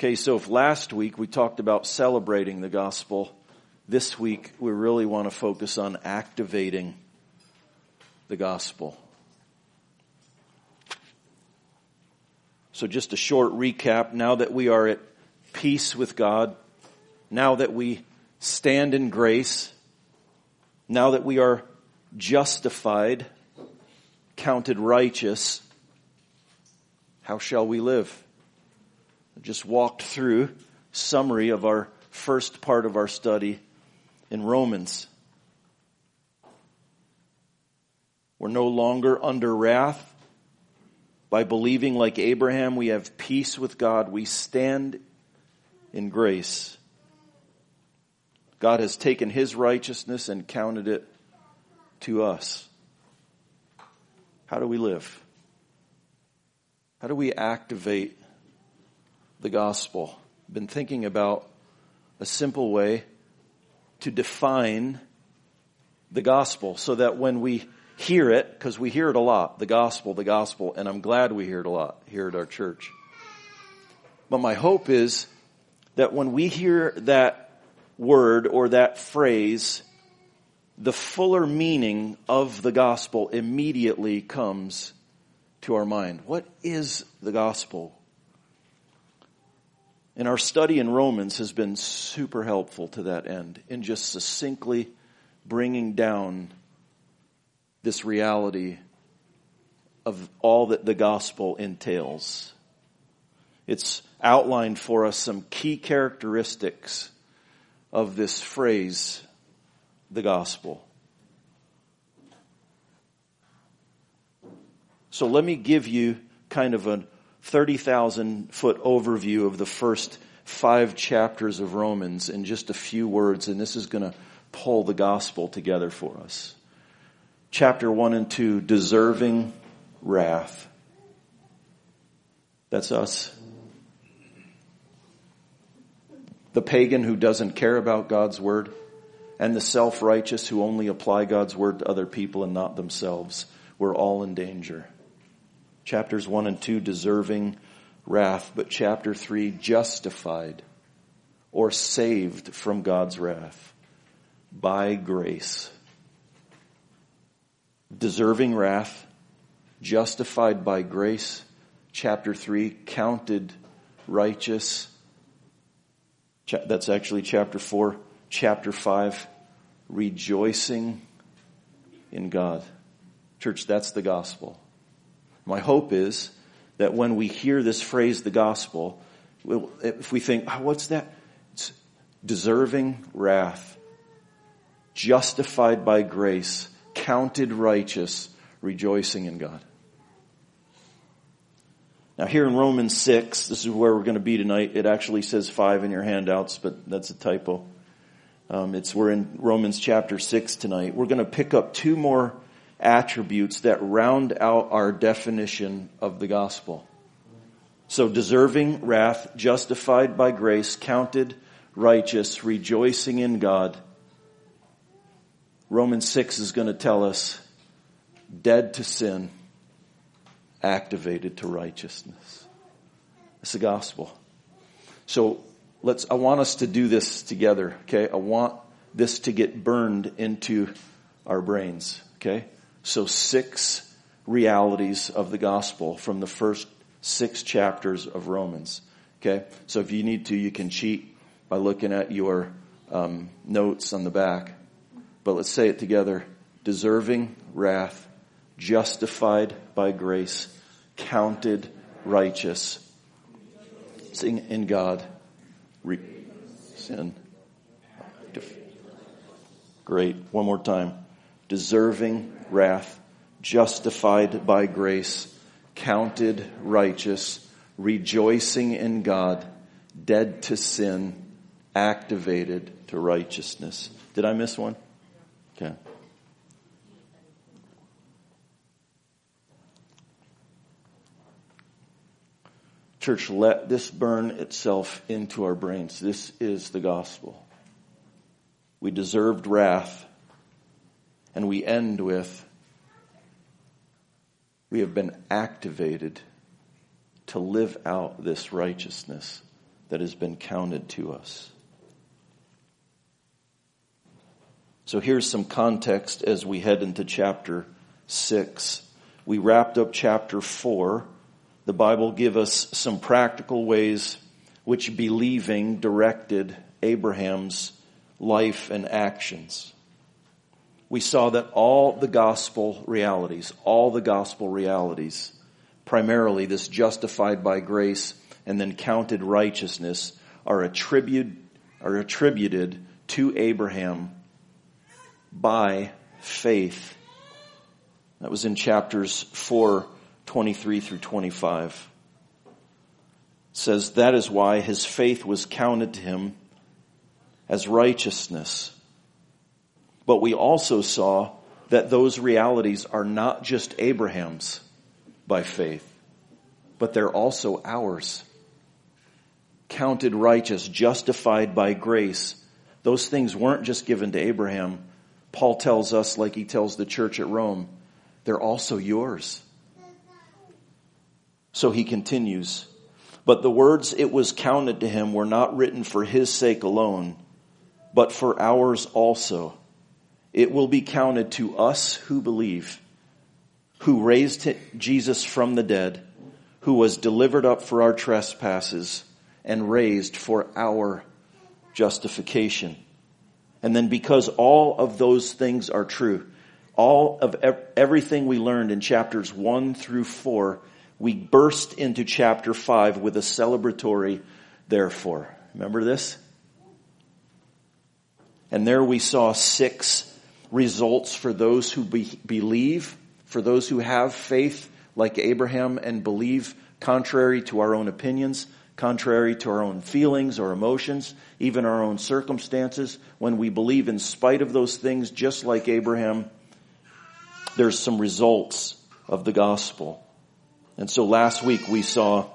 Okay, so if last week we talked about celebrating the gospel, this week we really want to focus on activating the gospel. So just a short recap. Now that we are at peace with God, now that we stand in grace, now that we are justified, counted righteous, how shall we live? Just walked through summary of our first part of our study in Romans. We're no longer under wrath. By believing like Abraham, we have peace with God. We stand in grace. God has taken his righteousness and counted it to us. How do we live? How do we activate the gospel? Been thinking about a simple way to define the gospel so that when we hear it, because we hear it a lot, the gospel, the gospel, and I'm glad we hear it a lot here at our church. But my hope is that when we hear that word or that phrase, the fuller meaning of the gospel immediately comes to our mind. What is the gospel? And our study in Romans has been super helpful to that end in just succinctly bringing down this reality of all that the gospel entails. It's outlined for us some key characteristics of this phrase, the gospel. So let me give you kind of a 30,000 foot overview of the first five chapters of Romans in just a few words, and this is going to pull the gospel together for us. Chapter 1 and 2, deserving wrath. That's us the pagan who doesn't care about God's word, and the self-righteous who only apply God's word to other people and not themselves. We're all in danger. Chapters 1 and 2 deserving wrath, but chapter 3 justified or saved from God's wrath by grace. Deserving wrath, justified by grace. Chapter 3 counted righteous that's actually chapter 4. Chapter 5, rejoicing in God. Church, that's the gospel. My hope is that when we hear this phrase, the gospel, if we think, oh, what's that? It's deserving wrath, justified by grace, counted righteous, rejoicing in God. Now here in Romans 6, this is where we're going to be tonight. It actually says 5 in your handouts, but that's a typo. Um, it's we're in Romans chapter 6 tonight. We're going to pick up two more attributes that round out our definition of the gospel. So deserving wrath, justified by grace, counted righteous, rejoicing in God. Romans 6 is going to tell us dead to sin activated to righteousness. It's the gospel. So let's, I want us to do this together, okay? I want this to get burned into our brains, okay? So six realities of the gospel from the first six chapters of Romans, okay? So if you need to, you can cheat by looking at your um, notes on the back. But let's say it together. Deserving wrath, justified by grace, counted righteous. Sing in God. Re- sin. Great. One more time. Deserving wrath, justified by grace, counted righteous, rejoicing in God, dead to sin, activated to righteousness. Did I miss one? Okay. Church, let this burn itself into our brains. This is the gospel. We deserved wrath, and we end with we have been activated to live out this righteousness that has been counted to us. So here's some context as we head into chapter 6. We wrapped up chapter 4. The Bible give us some practical ways which believing directed Abraham's life and actions. We saw that all the gospel realities, all the gospel realities, primarily this justified by grace and then counted righteousness are attributed, are attributed to Abraham by faith. That was in chapters 4, 23 through 25. It says that is why his faith was counted to him as righteousness. But we also saw that those realities are not just Abraham's by faith, but they're also ours. Counted righteous, justified by grace. Those things weren't just given to Abraham. Paul tells us, like he tells the church at Rome, they're also yours. So he continues, but the words it was counted to him were not written for his sake alone, but for ours also. It will be counted to us who believe, who raised Jesus from the dead, who was delivered up for our trespasses and raised for our justification. And then because all of those things are true, all of everything we learned in chapters one through four, we burst into chapter five with a celebratory therefore. Remember this? And there we saw six results for those who be, believe, for those who have faith like Abraham and believe contrary to our own opinions, contrary to our own feelings or emotions, even our own circumstances. When we believe in spite of those things, just like Abraham, there's some results of the gospel. And so last week we saw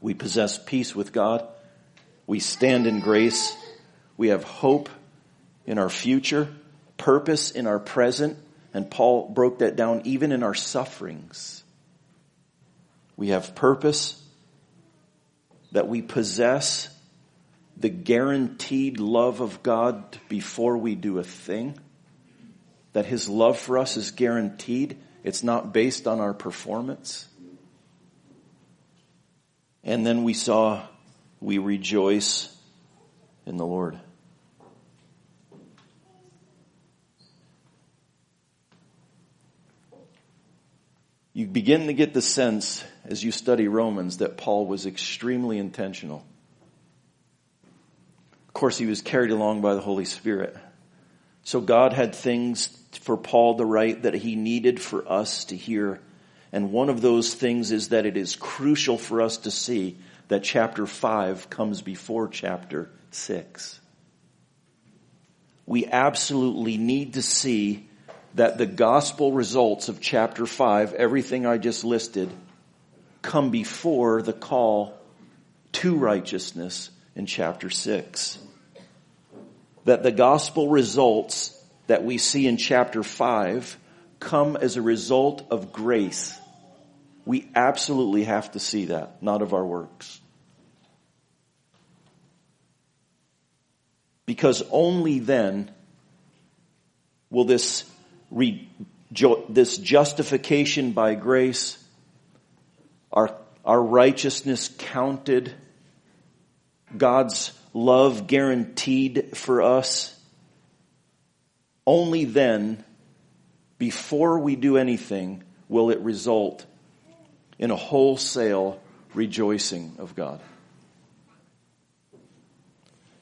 we possess peace with God. We stand in grace. We have hope in our future, purpose in our present, and Paul broke that down even in our sufferings. We have purpose that we possess the guaranteed love of God before we do a thing. That His love for us is guaranteed. It's not based on our performance. And then we saw we rejoice in the Lord. You begin to get the sense as you study Romans that Paul was extremely intentional. Of course, he was carried along by the Holy Spirit. So God had things for Paul to write that he needed for us to hear. And one of those things is that it is crucial for us to see that chapter 5 comes before chapter 6. We absolutely need to see that the gospel results of chapter 5, everything I just listed, come before the call to righteousness in chapter 6. That the gospel results that we see in chapter 5 come as a result of grace. We absolutely have to see that, not of our works. Because only then will this this justification by grace, our, our righteousness counted, God's love guaranteed for us, only then, before we do anything, will it result in a wholesale rejoicing of God.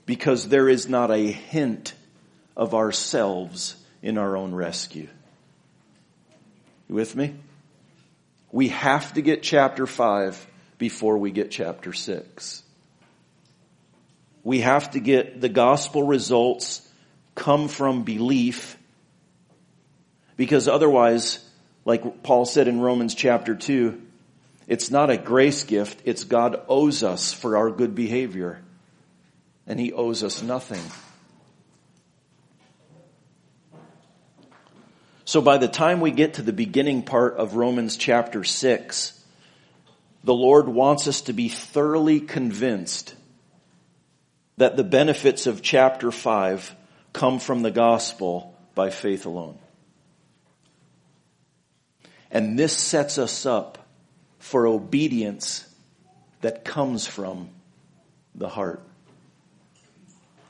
Because there is not a hint of ourselves in our own rescue. You with me? We have to get chapter 5 before we get chapter 6. We have to get the gospel results come from belief because otherwise, like Paul said in Romans chapter 2, it's not a grace gift, it's God owes us for our good behavior. And he owes us nothing. So by the time we get to the beginning part of Romans chapter 6, the Lord wants us to be thoroughly convinced that the benefits of chapter 5 come from the gospel by faith alone. And this sets us up for obedience that comes from the heart.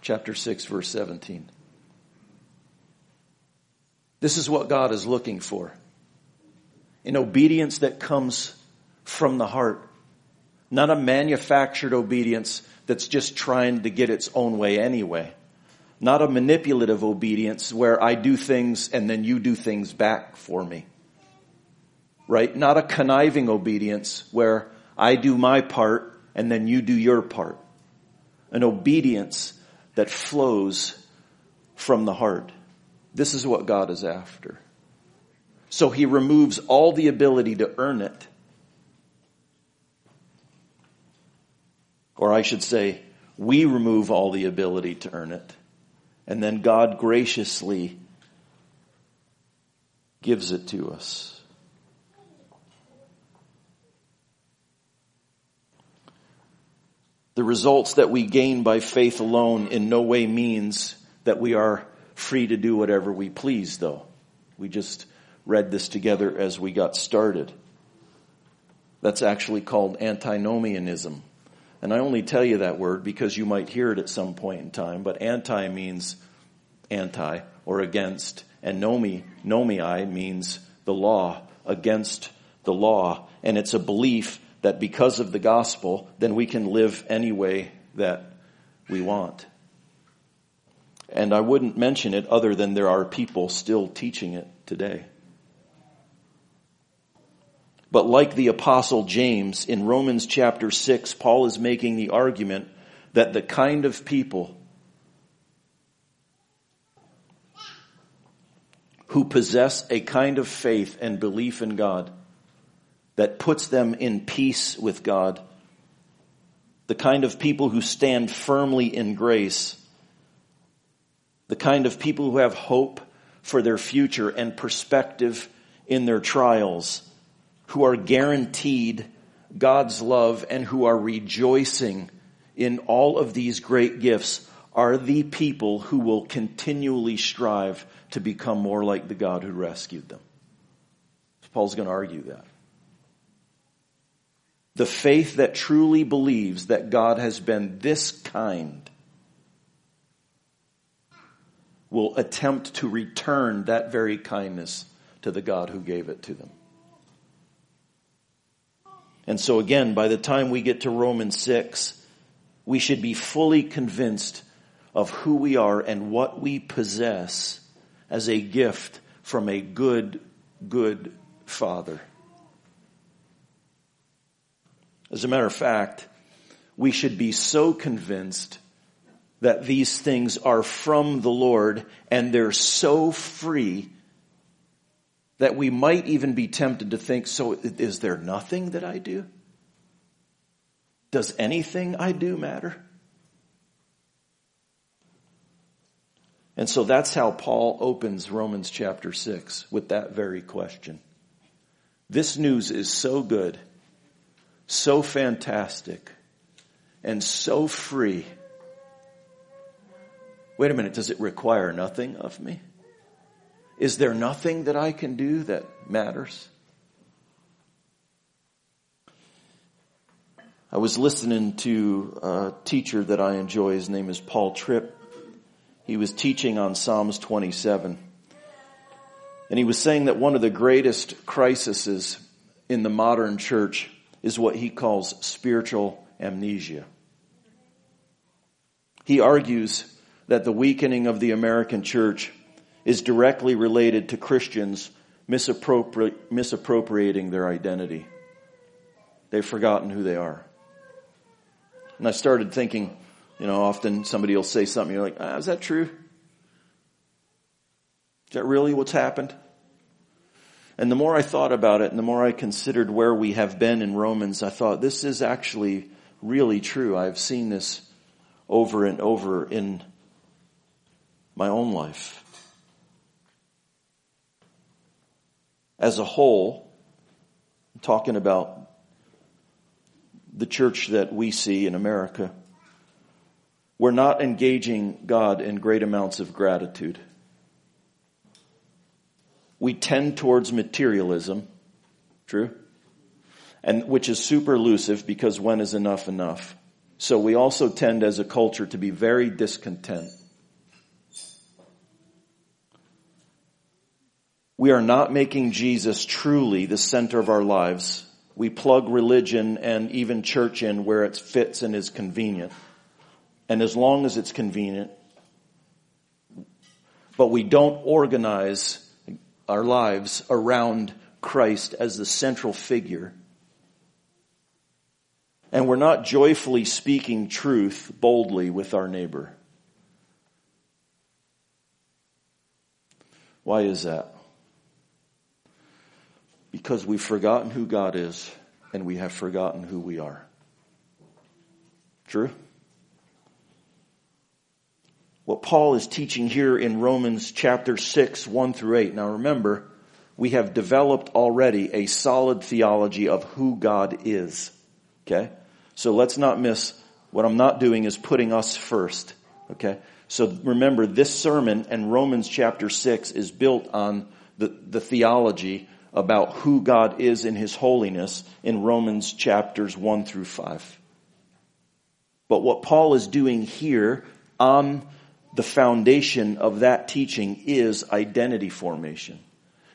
Chapter 6 verse 17. This is what God is looking for. An obedience that comes from the heart. Not a manufactured obedience that's just trying to get its own way anyway. Not a manipulative obedience where I do things and then you do things back for me. Right? Not a conniving obedience where I do my part and then you do your part. An obedience that flows from the heart. This is what God is after. So he removes all the ability to earn it. Or I should say, we remove all the ability to earn it. And then God graciously gives it to us. The results that we gain by faith alone in no way means that we are free to do whatever we please though. We just read this together as we got started. That's actually called antinomianism. And I only tell you that word because you might hear it at some point in time, but anti means anti or against, and nomi, nomii means the law, against the law. And it's a belief that because of the gospel, then we can live any way that we want. And I wouldn't mention it other than there are people still teaching it today. But like the apostle James in Romans chapter 6, Paul is making the argument that the kind of people who possess a kind of faith and belief in God that puts them in peace with God. The kind of people who stand firmly in grace. The kind of people who have hope for their future and perspective in their trials. Who are guaranteed God's love and who are rejoicing in all of these great gifts are the people who will continually strive to become more like the God who rescued them. Paul's going to argue that. The faith that truly believes that God has been this kind will attempt to return that very kindness to the God who gave it to them. And so again, by the time we get to Romans 6, we should be fully convinced of who we are and what we possess as a gift from a good, good Father. As a matter of fact, we should be so convinced that these things are from the Lord and they're so free that we might even be tempted to think, so is there nothing that I do? Does anything I do matter? And so that's how Paul opens Romans chapter 6 with that very question. This news is so good so fantastic and so free. Wait a minute, does it require nothing of me? Is there nothing that I can do that matters? I was listening to a teacher that I enjoy. His name is Paul Tripp. He was teaching on Psalms 27. And he was saying that one of the greatest crises in the modern church is what he calls spiritual amnesia. He argues that the weakening of the American church is directly related to Christians misappropri- misappropriating their identity. They've forgotten who they are. And I started thinking, you know, often somebody will say something, you're like, ah, is that true? Is that really what's happened? And the more I thought about it and the more I considered where we have been in Romans, I thought this is actually really true. I've seen this over and over in my own life. As a whole, I'm talking about the church that we see in America, we're not engaging God in great amounts of gratitude. We tend towards materialism, true? And which is super elusive because when is enough enough? So we also tend as a culture to be very discontent. We are not making Jesus truly the center of our lives. We plug religion and even church in where it fits and is convenient. And as long as it's convenient, but we don't organize our lives around Christ as the central figure. And we're not joyfully speaking truth boldly with our neighbor. Why is that? Because we've forgotten who God is and we have forgotten who we are. True? What Paul is teaching here in Romans chapter 6, 1 through 8. Now remember, we have developed already a solid theology of who God is. Okay? So let's not miss, what I'm not doing is putting us first. Okay? So remember, this sermon and Romans chapter 6 is built on the, the theology about who God is in His holiness in Romans chapters 1 through 5. But what Paul is doing here on the foundation of that teaching is identity formation.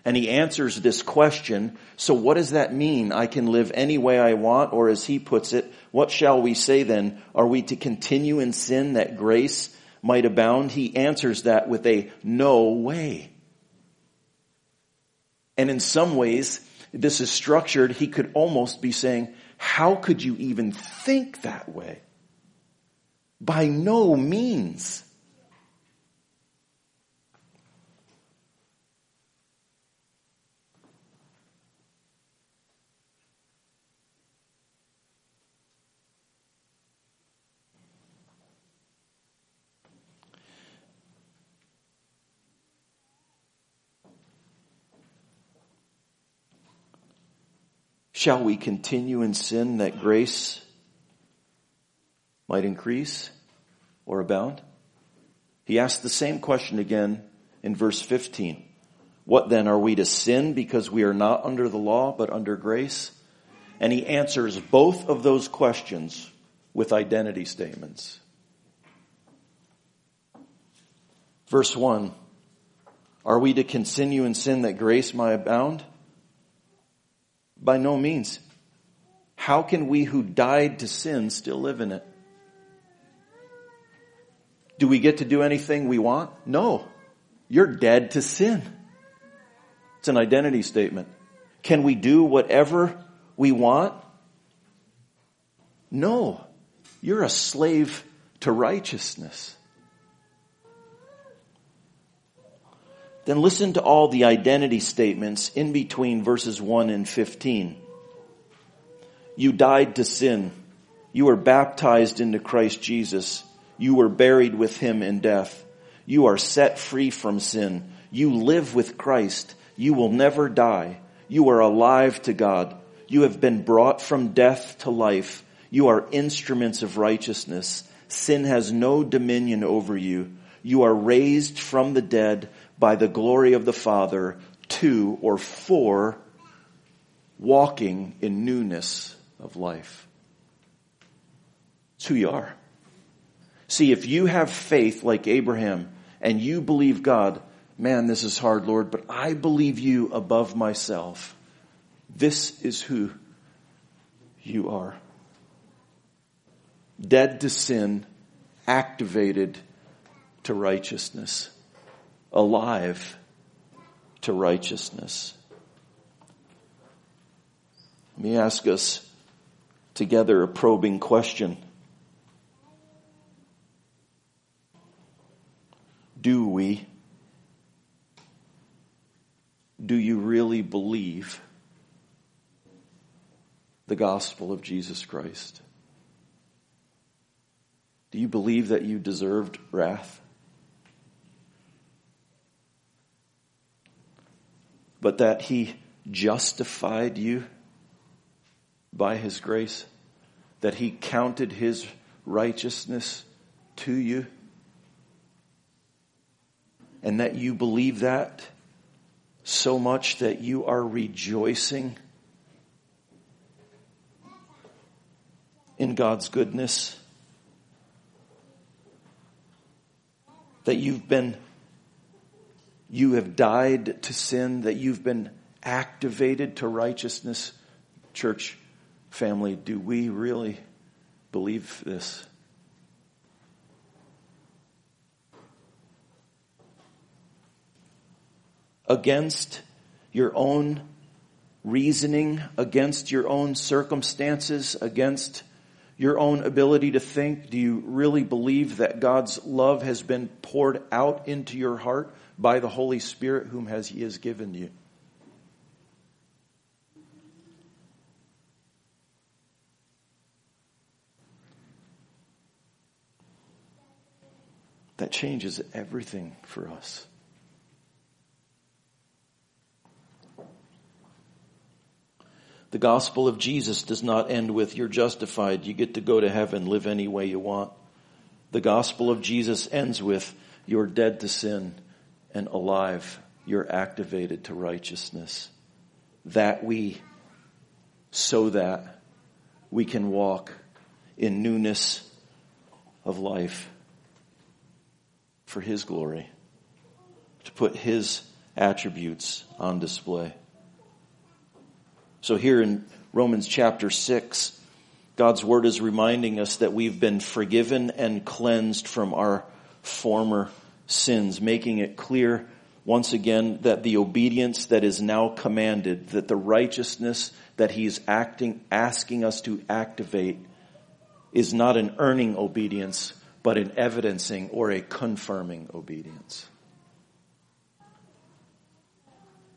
And he answers this question, so what does that mean? I can live any way I want, or as he puts it, what shall we say then? Are we to continue in sin that grace might abound? He answers that with a no way. And in some ways, this is structured, he could almost be saying, how could you even think that way? By no means. Shall we continue in sin that grace might increase or abound? He asks the same question again in verse 15. What then are we to sin because we are not under the law but under grace? And he answers both of those questions with identity statements. Verse 1 Are we to continue in sin that grace might abound? By no means. How can we who died to sin still live in it? Do we get to do anything we want? No. You're dead to sin. It's an identity statement. Can we do whatever we want? No. You're a slave to righteousness. Then listen to all the identity statements in between verses 1 and 15. You died to sin. You were baptized into Christ Jesus. You were buried with him in death. You are set free from sin. You live with Christ. You will never die. You are alive to God. You have been brought from death to life. You are instruments of righteousness. Sin has no dominion over you. You are raised from the dead by the glory of the Father to or for walking in newness of life. It's who you are. See, if you have faith like Abraham and you believe God, man, this is hard, Lord, but I believe you above myself. This is who you are. Dead to sin, activated to righteousness alive to righteousness. Let me ask us together a probing question. Do we, do you really believe the gospel of Jesus Christ? Do you believe that you deserved wrath? But that he justified you by his grace, that he counted his righteousness to you? And that you believe that so much that you are rejoicing in God's goodness? That you've been, you have died to sin, that you've been activated to righteousness? Church family, do we really believe this? Against your own reasoning, against your own circumstances, against your own ability to think? Do you really believe that God's love has been poured out into your heart by the Holy Spirit whom has He has given you? That changes everything for us. The gospel of Jesus does not end with you're justified, you get to go to heaven, live any way you want. The gospel of Jesus ends with you're dead to sin and alive, you're activated to righteousness. That we, so that we can walk in newness of life for His glory, to put His attributes on display. So here in Romans chapter 6, God's word is reminding us that we've been forgiven and cleansed from our former sins, making it clear once again that the obedience that is now commanded, that the righteousness that he's acting, asking us to activate is not an earning obedience, but an evidencing or a confirming obedience.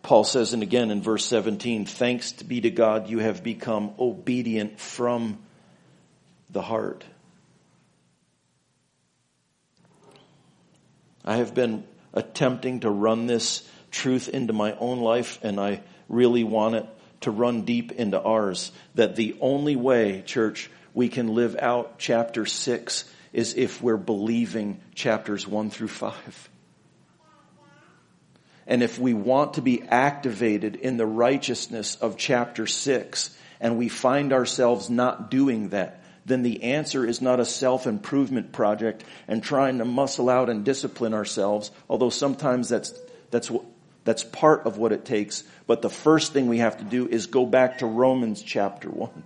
Paul says, and again in verse 17, thanks be to God, you have become obedient from the heart. I have been attempting to run this truth into my own life, and I really want it to run deep into ours. That the only way, church, we can live out chapter 6 is if we're believing chapters 1 through 5. And if we want to be activated in the righteousness of chapter 6 and we find ourselves not doing that, then the answer is not a self-improvement project and trying to muscle out and discipline ourselves, although sometimes that's, that's, that's part of what it takes. But the first thing we have to do is go back to Romans chapter 1.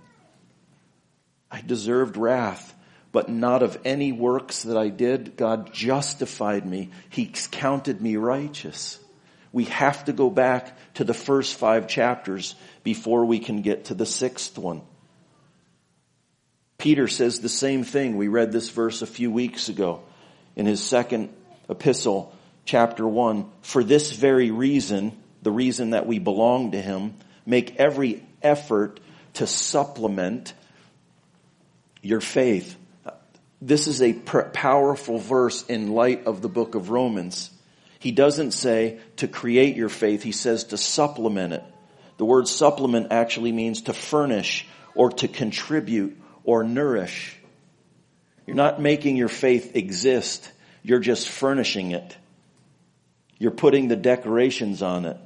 I deserved wrath, but not of any works that I did. God justified me. He counted me righteous. We have to go back to the first five chapters before we can get to the sixth one. Peter says the same thing. We read this verse a few weeks ago in his second epistle, chapter one. For this very reason, the reason that we belong to him, make every effort to supplement your faith. This is a powerful verse in light of the book of Romans. He doesn't say to create your faith, he says to supplement it. The word supplement actually means to furnish or to contribute or nourish. You're not making your faith exist, you're just furnishing it. You're putting the decorations on it.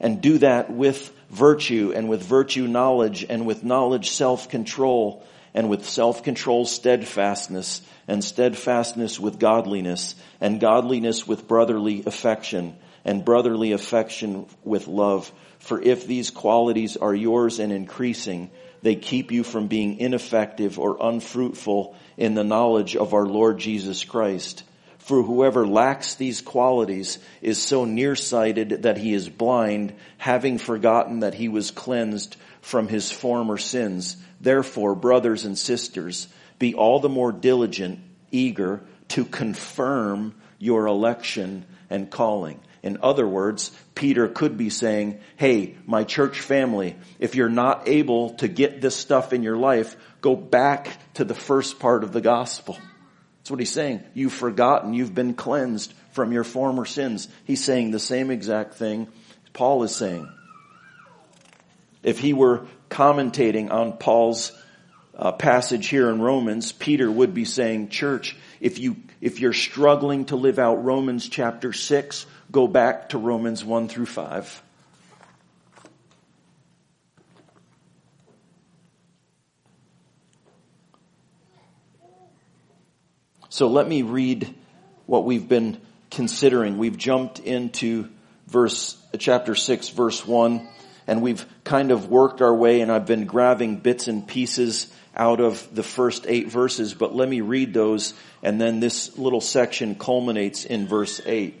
And do that with virtue and with virtue knowledge and with knowledge self-control and with self-control steadfastness and steadfastness with godliness and godliness with brotherly affection and brotherly affection with love. For if these qualities are yours and increasing, they keep you from being ineffective or unfruitful in the knowledge of our Lord Jesus Christ. For whoever lacks these qualities is so nearsighted that he is blind, having forgotten that he was cleansed from his former sins. Therefore, brothers and sisters, be all the more diligent, eager to confirm your election and calling. In other words, Peter could be saying, hey, my church family, if you're not able to get this stuff in your life, go back to the first part of the gospel. That's what he's saying. You've forgotten, you've been cleansed from your former sins. He's saying the same exact thing Paul is saying. If he were commentating on Paul's uh, passage here in Romans, Peter would be saying, church, if you, if you're struggling to live out Romans chapter 6, go back to Romans 1 through 5. So let me read what we've been considering. We've jumped into verse, chapter 6, verse 1, and we've kind of worked our way and I've been grabbing bits and pieces out of the first eight verses, but let me read those and then this little section culminates in verse 8.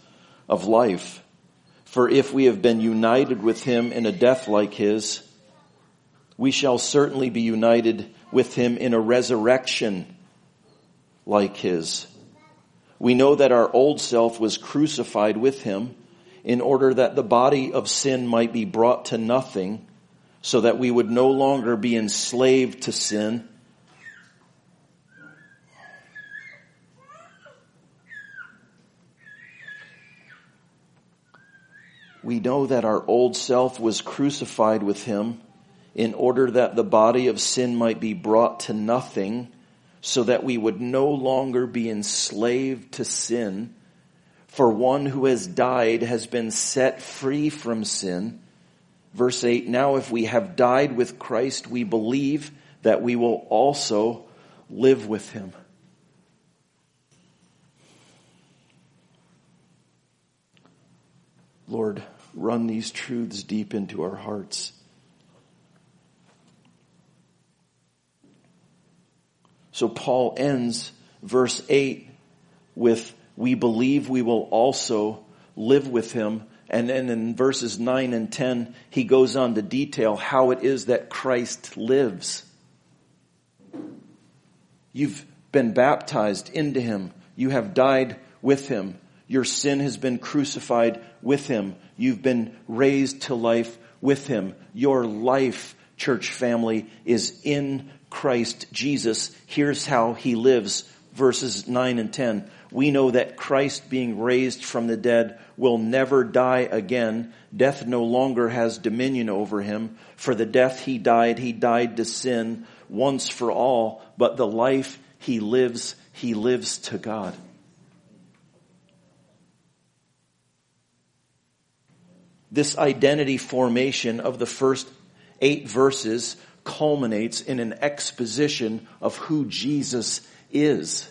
of life. For if we have been united with him in a death like his, we shall certainly be united with him in a resurrection like his. We know that our old self was crucified with him in order that the body of sin might be brought to nothing so that we would no longer be enslaved to sin. We know that our old self was crucified with him in order that the body of sin might be brought to nothing so that we would no longer be enslaved to sin. For one who has died has been set free from sin. Verse 8, now if we have died with Christ, we believe that we will also live with him. Lord, run these truths deep into our hearts. So Paul ends verse 8 with, we believe we will also live with him. And then in verses 9 and 10, he goes on to detail how it is that Christ lives. You've been baptized into him. You have died with him. Your sin has been crucified with him. You've been raised to life with him. Your life, church family, is in Christ Jesus. Here's how he lives. Verses 9 and 10. We know that Christ being raised from the dead will never die again. Death no longer has dominion over him. For the death he died, he died to sin once for all, but the life he lives, he lives to God. This identity formation of the first eight verses culminates in an exposition of who Jesus is.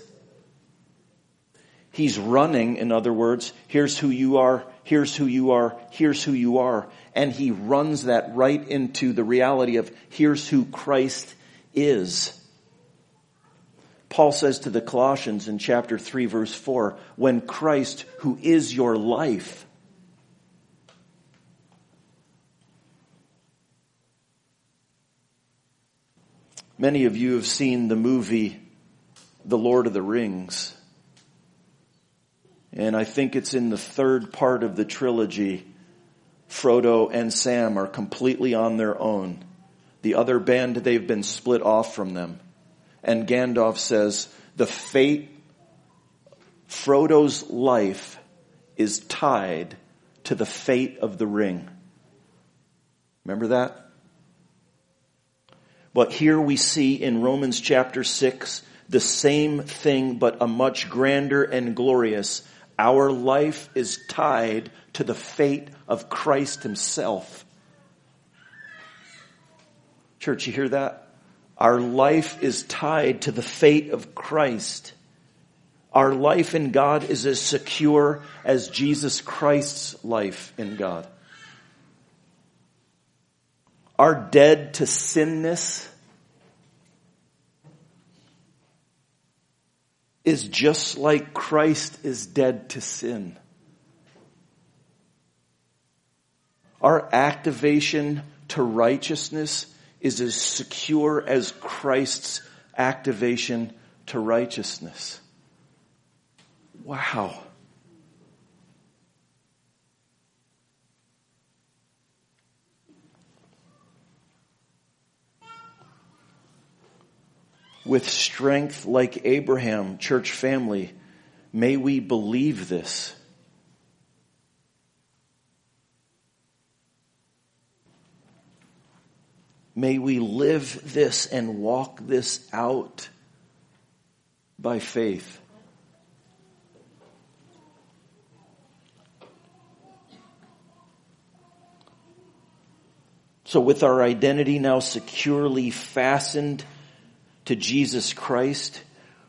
He's running, in other words, here's who you are, here's who you are, here's who you are. And he runs that right into the reality of here's who Christ is. Paul says to the Colossians in chapter 3 verse 4, when Christ, who is your life, Many of you have seen the movie The Lord of the Rings. And I think it's in the third part of the trilogy. Frodo and Sam are completely on their own. The other band, they've been split off from them. And Gandalf says, the fate, Frodo's life is tied to the fate of the ring. Remember that? But here we see in Romans chapter 6 the same thing, but a much grander and glorious. Our life is tied to the fate of Christ himself. Church, you hear that? Our life is tied to the fate of Christ. Our life in God is as secure as Jesus Christ's life in God are dead to sinness is just like Christ is dead to sin. Our activation to righteousness is as secure as Christ's activation to righteousness. Wow. With strength like Abraham, church family, may we believe this. May we live this and walk this out by faith. So with our identity now securely fastened to Jesus Christ,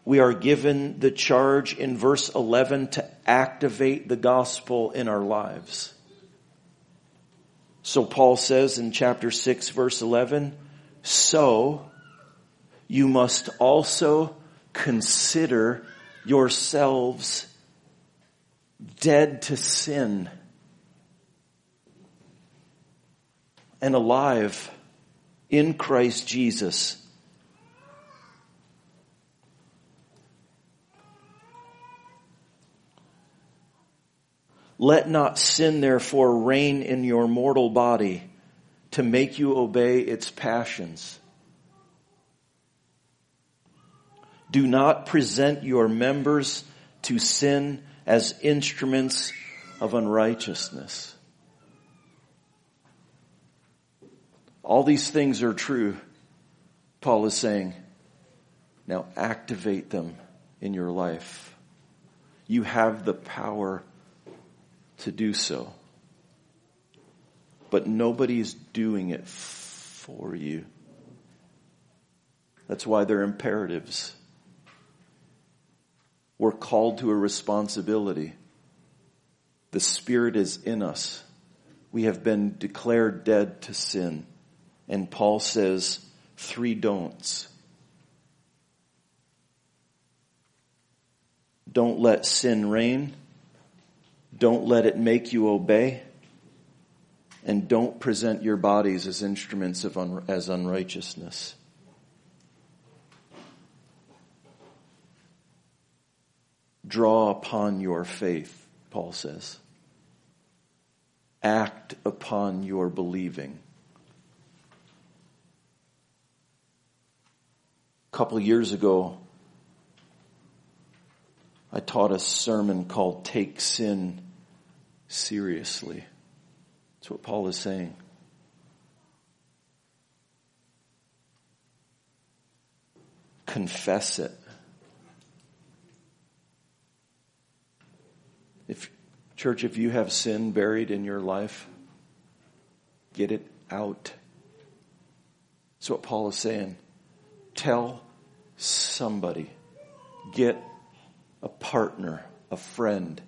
we are given the charge in verse 11 to activate the gospel in our lives. So Paul says in chapter 6 verse 11, so you must also consider yourselves dead to sin and alive in Christ Jesus. Let not sin therefore reign in your mortal body to make you obey its passions. Do not present your members to sin as instruments of unrighteousness. All these things are true, Paul is saying. Now activate them in your life. You have the power to do so. But nobody is doing it for you. That's why they're imperatives. We're called to a responsibility. The Spirit is in us. We have been declared dead to sin. And Paul says three don'ts. Don't let sin reign. Don't let it make you obey. And don't present your bodies as instruments of un- as unrighteousness. Draw upon your faith, Paul says. Act upon your believing. A couple years ago, I taught a sermon called Take Sin seriously. That's what Paul is saying. Confess it. If, church, if you have sin buried in your life, get it out. That's what Paul is saying. Tell somebody. Get a partner, a friend.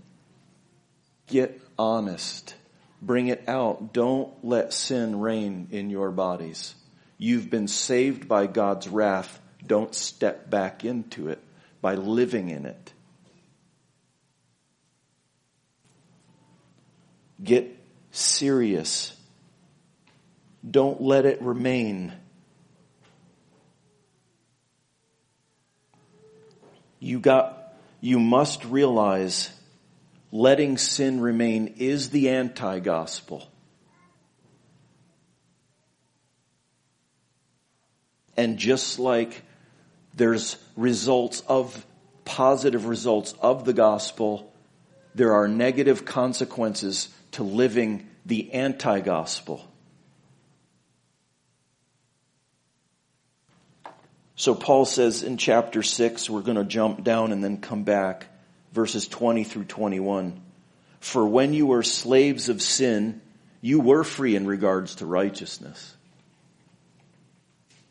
Get honest. Bring it out. Don't let sin reign in your bodies. You've been saved by God's wrath. Don't step back into it by living in it. Get serious. Don't let it remain. You got, you must realize letting sin remain is the anti-gospel. And just like there's results of, positive results of the gospel, there are negative consequences to living the anti-gospel. So Paul says in chapter 6, we're going to jump down and then come back verses 20 through 21. For when you were slaves of sin, you were free in regards to righteousness.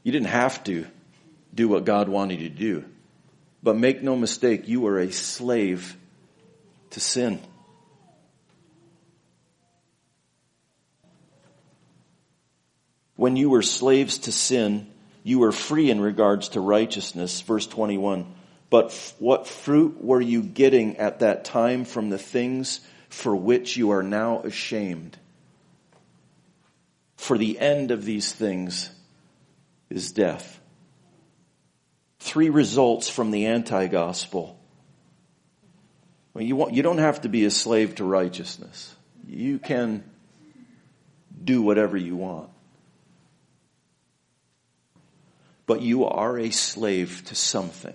You didn't have to do what God wanted you to do. But make no mistake, you were a slave to sin. When you were slaves to sin, you were free in regards to righteousness. Verse 21. But f- what fruit were you getting at that time from the things for which you are now ashamed? For the end of these things is death. Three results from the anti-gospel. Well, you, you don't have to be a slave to righteousness. You can do whatever you want. But you are a slave to something.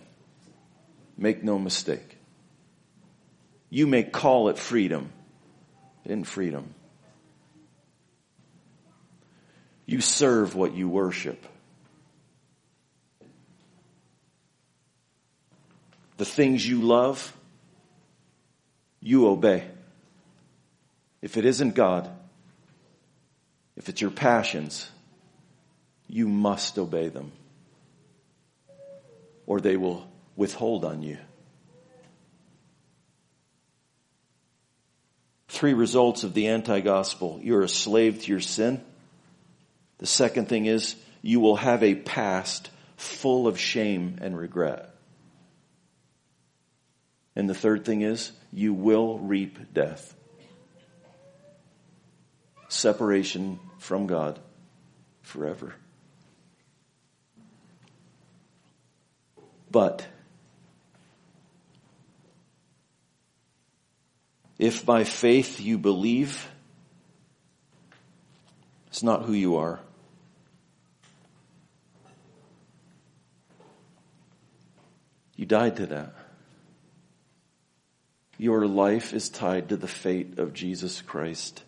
Make no mistake. You may call it freedom. In freedom. You serve what you worship. The things you love, you obey. If it isn't God, if it's your passions, you must obey them or they will withhold on you. Three results of the anti-gospel. You're a slave to your sin. The second thing is you will have a past full of shame and regret. And the third thing is you will reap death. Separation from God forever. But if by faith you believe, it's not who you are. You died to that. Your life is tied to the fate of Jesus Christ.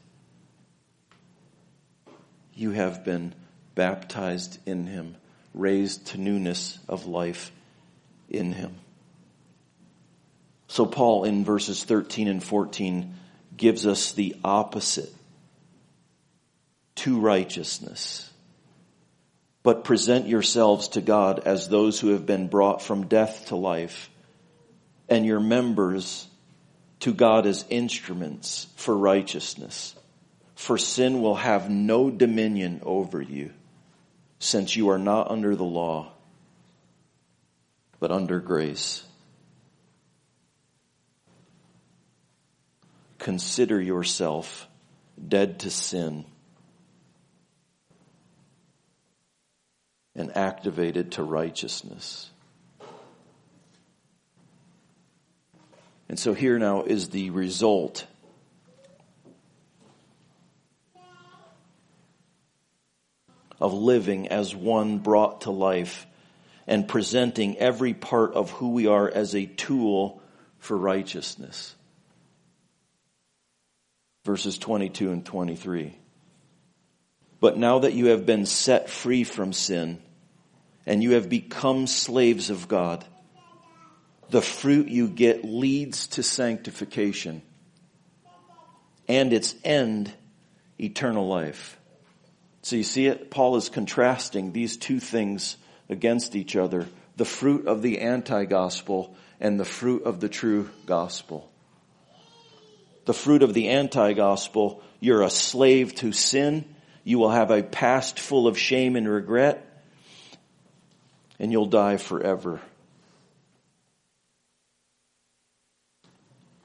You have been baptized in him, raised to newness of life in him. So Paul in verses 13 and 14 gives us the opposite to righteousness. But present yourselves to God as those who have been brought from death to life and your members to God as instruments for righteousness. For sin will have no dominion over you since you are not under the law but under grace. Consider yourself dead to sin and activated to righteousness. And so here now is the result of living as one brought to life and presenting every part of who we are as a tool for righteousness. Verses 22 and 23. But now that you have been set free from sin and you have become slaves of God, the fruit you get leads to sanctification and its end, eternal life. So you see it? Paul is contrasting these two things against each other the fruit of the anti-gospel and the fruit of the true gospel. The fruit of the anti-gospel, you're a slave to sin. You will have a past full of shame and regret and you'll die forever.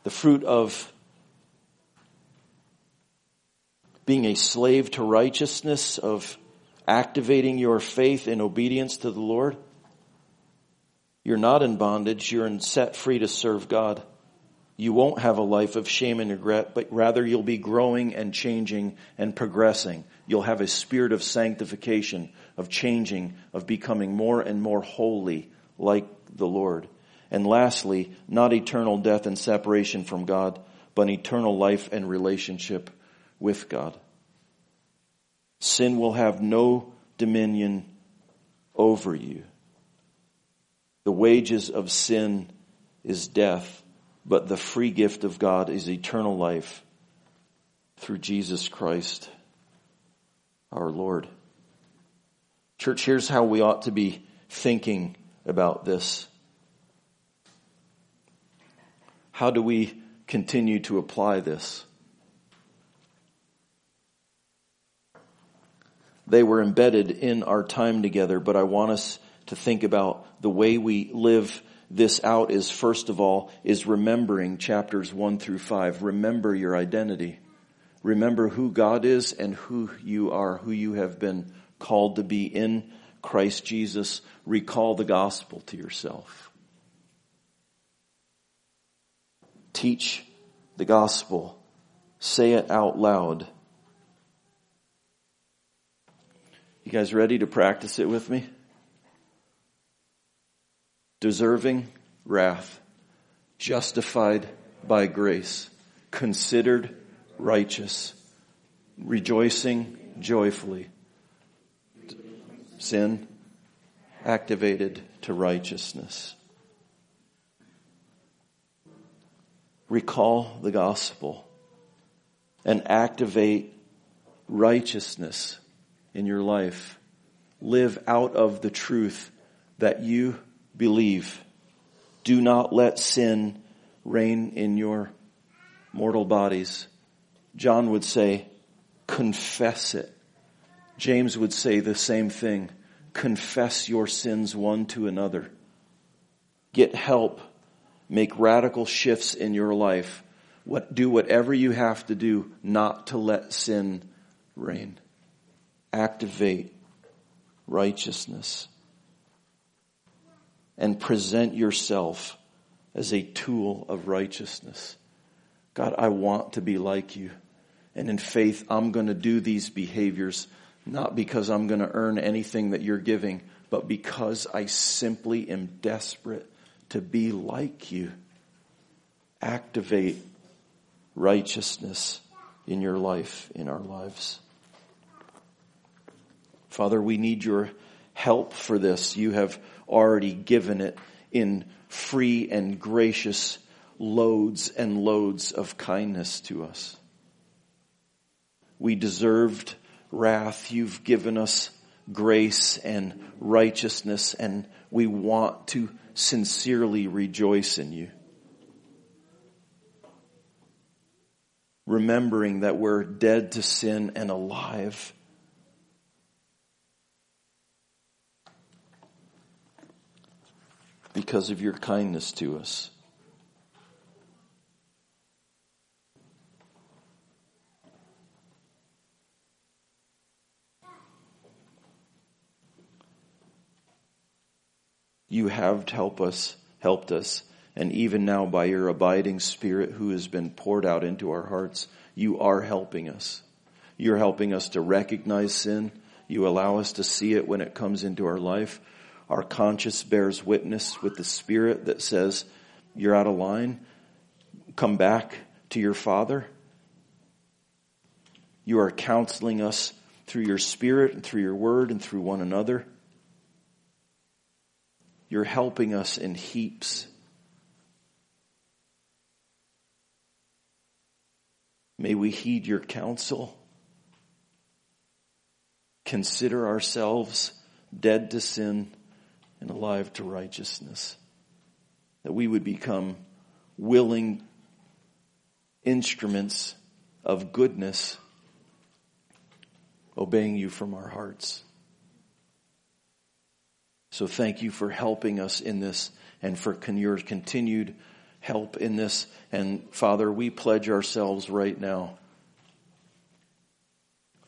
The fruit of being a slave to righteousness, of activating your faith in obedience to the Lord, you're not in bondage. You're in set free to serve God. You won't have a life of shame and regret, but rather you'll be growing and changing and progressing. You'll have a spirit of sanctification, of changing, of becoming more and more holy like the Lord. And lastly, not eternal death and separation from God, but eternal life and relationship with God. Sin will have no dominion over you. The wages of sin is death, but the free gift of God is eternal life through Jesus Christ our Lord. Church, here's how we ought to be thinking about this. How do we continue to apply this? They were embedded in our time together, but I want us to think about the way we live this out is first of all, is remembering chapters one through five. Remember your identity. Remember who God is and who you are, who you have been called to be in Christ Jesus, recall the gospel to yourself. Teach the gospel. Say it out loud. You guys ready to practice it with me? Deserving wrath, justified by grace, considered righteous, rejoicing joyfully, sin activated to righteousness. Recall the gospel and activate righteousness in your life. Live out of the truth that you believe. Do not let sin reign in your mortal bodies. John would say, confess it. James would say the same thing. Confess your sins one to another. Get help. Make radical shifts in your life. What, do whatever you have to do not to let sin reign activate righteousness and present yourself as a tool of righteousness. God, I want to be like you. And in faith, I'm going to do these behaviors not because I'm going to earn anything that you're giving, but because I simply am desperate to be like you. Activate righteousness in your life, in our lives. Father, we need your help for this. You have already given it in free and gracious loads and loads of kindness to us. We deserved wrath. You've given us grace and righteousness and we want to sincerely rejoice in you. Remembering that we're dead to sin and alive because of your kindness to us. You have helped us, helped us, and even now by your abiding spirit who has been poured out into our hearts, you are helping us. You're helping us to recognize sin. You allow us to see it when it comes into our life. Our conscience bears witness with the spirit that says, you're out of line. Come back to your father. You are counseling us through your spirit and through your word and through one another. You're helping us in heaps. May we heed your counsel. Consider ourselves dead to sin and alive to righteousness. That we would become willing instruments of goodness, obeying you from our hearts. So thank you for helping us in this and for your continued help in this. And Father, we pledge ourselves right now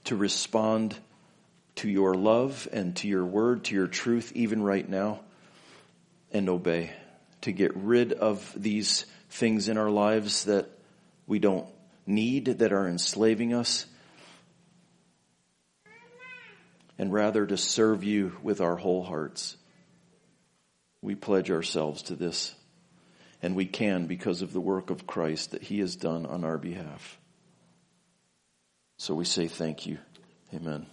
to respond to your love and to your word, to your truth, even right now, and obey. To get rid of these things in our lives that we don't need, that are enslaving us, and rather to serve you with our whole hearts. We pledge ourselves to this, and we can because of the work of Christ that He has done on our behalf. So we say thank you. Amen.